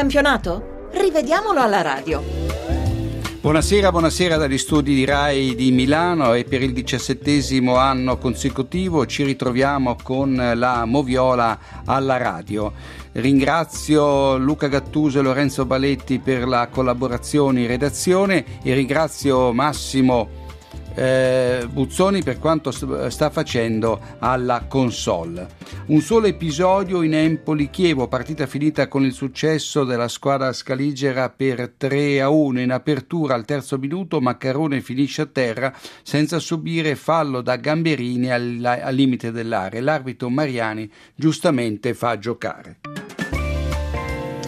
campionato? Rivediamolo alla radio. Buonasera, buonasera dagli studi di RAI di Milano e per il diciassettesimo anno consecutivo ci ritroviamo con la Moviola alla radio. Ringrazio Luca Gattuso e Lorenzo Baletti per la collaborazione in redazione e ringrazio Massimo eh, Buzzoni per quanto sta facendo alla console. Un solo episodio in Empoli-Chievo, partita finita con il successo della squadra scaligera per 3 a 1 in apertura al terzo minuto, Maccarone finisce a terra senza subire fallo da Gamberini al, al limite dell'area. L'arbitro Mariani giustamente fa giocare.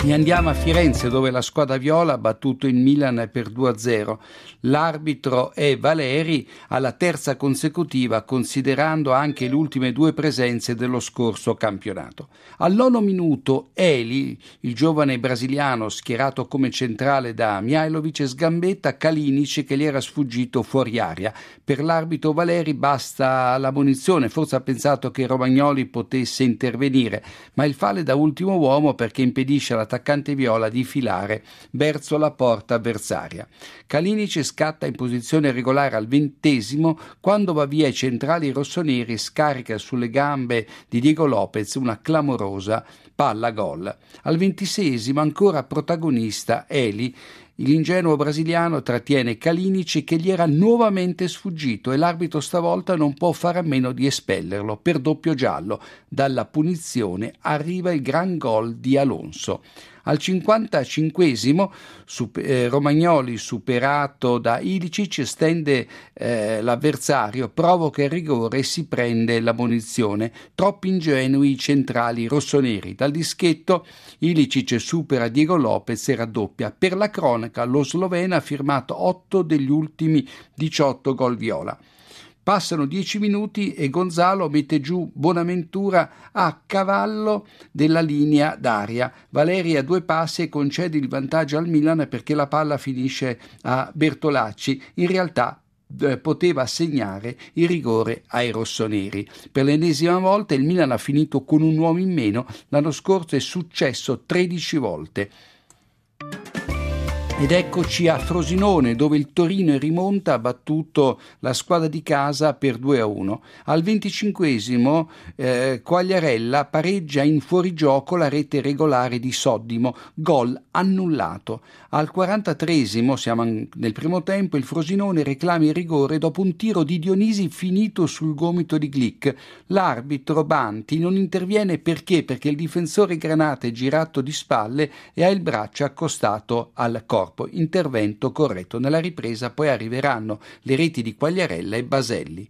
E andiamo a Firenze dove la squadra viola ha battuto il Milan per 2-0. L'arbitro è Valeri alla terza consecutiva considerando anche le ultime due presenze dello scorso campionato. Al nono minuto Eli, il giovane brasiliano schierato come centrale da Mihailovic, sgambetta Kalinic che gli era sfuggito fuori aria. Per l'arbitro Valeri basta la munizione, forse ha pensato che Romagnoli potesse intervenire, ma il fale da ultimo uomo perché impedisce alla l'attaccante viola di filare verso la porta avversaria. Kalinic scatta in posizione regolare al ventesimo quando va via ai centrali rossoneri e scarica sulle gambe di Diego Lopez una clamorosa palla gol. Al ventisesimo ancora protagonista Eli L'ingenuo brasiliano trattiene Kalinic che gli era nuovamente sfuggito e l'arbitro stavolta non può fare a meno di espellerlo per doppio giallo. Dalla punizione arriva il gran gol di Alonso. Al 55 eh, Romagnoli, superato da Ilicic, stende eh, l'avversario, provoca il rigore e si prende la munizione. Troppi ingenui i centrali rossoneri. Dal dischetto Ilicic supera Diego Lopez e raddoppia. Per la cronaca, lo sloveno ha firmato 8 degli ultimi 18 gol viola. Passano dieci minuti e Gonzalo mette giù Bonaventura a cavallo della linea d'aria. Valeri a due passi e concede il vantaggio al Milan perché la palla finisce a Bertolacci. In realtà eh, poteva assegnare il rigore ai rossoneri. Per l'ennesima volta il Milan ha finito con un uomo in meno, l'anno scorso è successo 13 volte. Ed eccoci a Frosinone dove il Torino in rimonta ha battuto la squadra di casa per 2 a 1. Al 25 eh, Quagliarella pareggia in fuorigioco la rete regolare di Soddimo, gol annullato. Al 43 siamo nel primo tempo, il Frosinone reclama il rigore dopo un tiro di Dionisi finito sul gomito di Glick. L'arbitro Banti non interviene perché? Perché il difensore Granata è girato di spalle e ha il braccio accostato al corpo corpo, intervento corretto. Nella ripresa poi arriveranno le reti di Quagliarella e Baselli.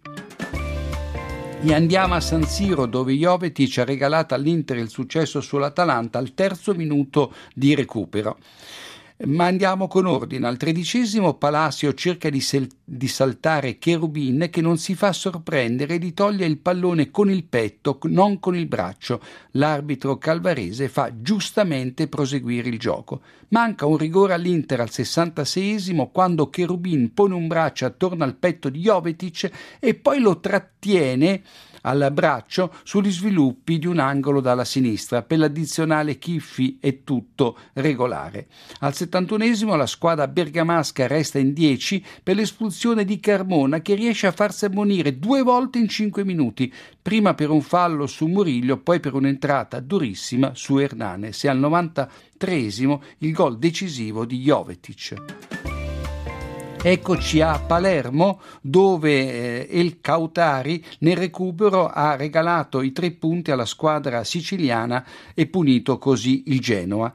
E andiamo a San Siro dove Jovetic ha regalato all'Inter il successo sull'Atalanta al terzo minuto di recupero. Ma andiamo con ordine. Al tredicesimo Palacio cerca di, sel- di, saltare Cherubin che non si fa sorprendere e gli toglie il pallone con il petto, non con il braccio. L'arbitro calvarese fa giustamente proseguire il gioco. Manca un rigore all'Inter al 66esimo quando Cherubin pone un braccio attorno al petto di Jovetic e poi lo trattiene al braccio sugli sviluppi di un angolo dalla sinistra. Per l'addizionale Chiffi è tutto regolare. Al 71 la squadra bergamasca resta in 10 per l'espulsione di Carmona che riesce a farsi ammonire due volte in 5 minuti, prima per un fallo su Murillo, poi per un'entrata durissima su Hernanes e al 93 il gol decisivo di Jovetic. Eccoci a Palermo dove eh, El Cautari nel recupero ha regalato i tre punti alla squadra siciliana e punito così il Genoa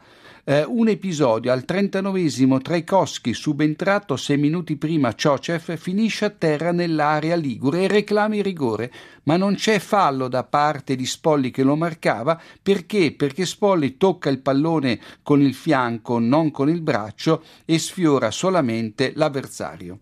eh, un episodio al 39esimo Traikowski, subentrato sei minuti prima Ciocev, finisce a terra nell'area ligure e reclama il rigore, ma non c'è fallo da parte di Spolli che lo marcava perché? Perché Spolli tocca il pallone con il fianco, non con il braccio e sfiora solamente l'avversario.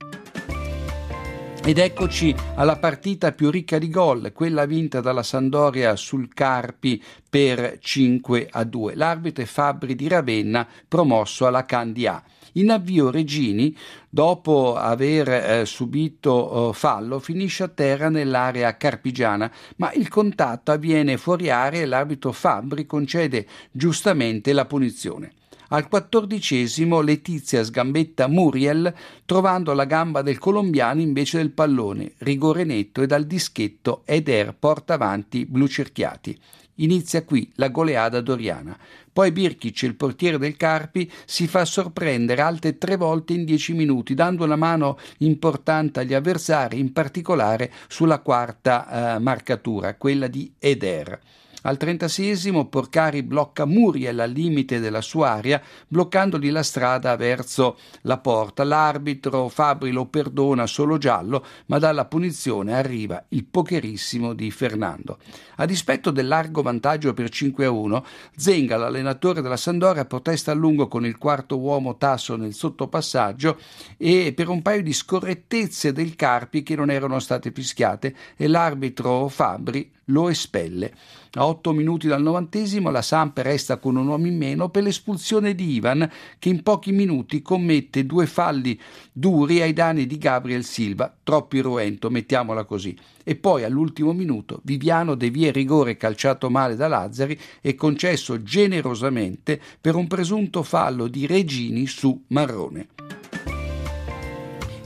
Ed eccoci alla partita più ricca di gol, quella vinta dalla Sandoria sul Carpi per 5 a 2. L'arbitro è Fabri di Ravenna, promosso alla Candia. In avvio Regini, dopo aver eh, subito eh, fallo, finisce a terra nell'area carpigiana, ma il contatto avviene fuori area e l'arbitro Fabri concede giustamente la punizione. Al quattordicesimo Letizia sgambetta Muriel trovando la gamba del colombiano invece del pallone, rigore netto e dal dischetto Eder porta avanti blu cerchiati. Inizia qui la goleada doriana. Poi Birkic, il portiere del Carpi, si fa sorprendere altre tre volte in dieci minuti, dando una mano importante agli avversari, in particolare sulla quarta eh, marcatura, quella di Eder. Al 36esimo Porcari blocca Muriel al limite della sua area, bloccandogli la strada verso la porta. L'arbitro Fabri lo perdona solo giallo, ma dalla punizione arriva il pokerissimo di Fernando. A dispetto del largo vantaggio per 5 a 1, Zenga, l'allenatore della Sandoria, protesta a lungo con il quarto uomo Tasso nel sottopassaggio e per un paio di scorrettezze del Carpi che non erano state fischiate e l'arbitro Fabri lo espelle. A otto minuti dal novantesimo la Samp resta con un uomo in meno per l'espulsione di Ivan che in pochi minuti commette due falli duri ai danni di Gabriel Silva, troppo irruento, mettiamola così. E poi all'ultimo minuto Viviano devia rigore calciato male da Lazzari e concesso generosamente per un presunto fallo di Regini su Marrone.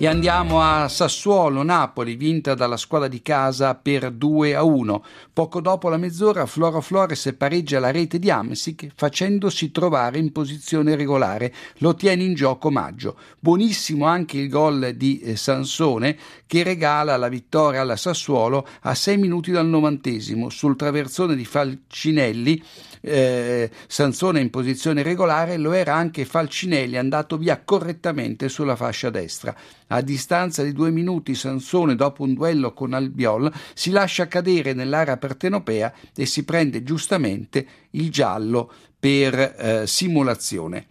E andiamo a Sassuolo, Napoli, vinta dalla squadra di casa per 2 a 1. Poco dopo la mezz'ora Floro Flores pareggia la rete di Amsic facendosi trovare in posizione regolare. Lo tiene in gioco Maggio. Buonissimo anche il gol di eh, Sansone che regala la vittoria alla Sassuolo a 6 minuti dal novantesimo sul traversone di Falcinelli eh, Sansone in posizione regolare, lo era anche Falcinelli andato via correttamente sulla fascia destra. A distanza di due minuti Sansone, dopo un duello con Albiol, si lascia cadere nell'area partenopea e si prende giustamente il giallo per eh, simulazione.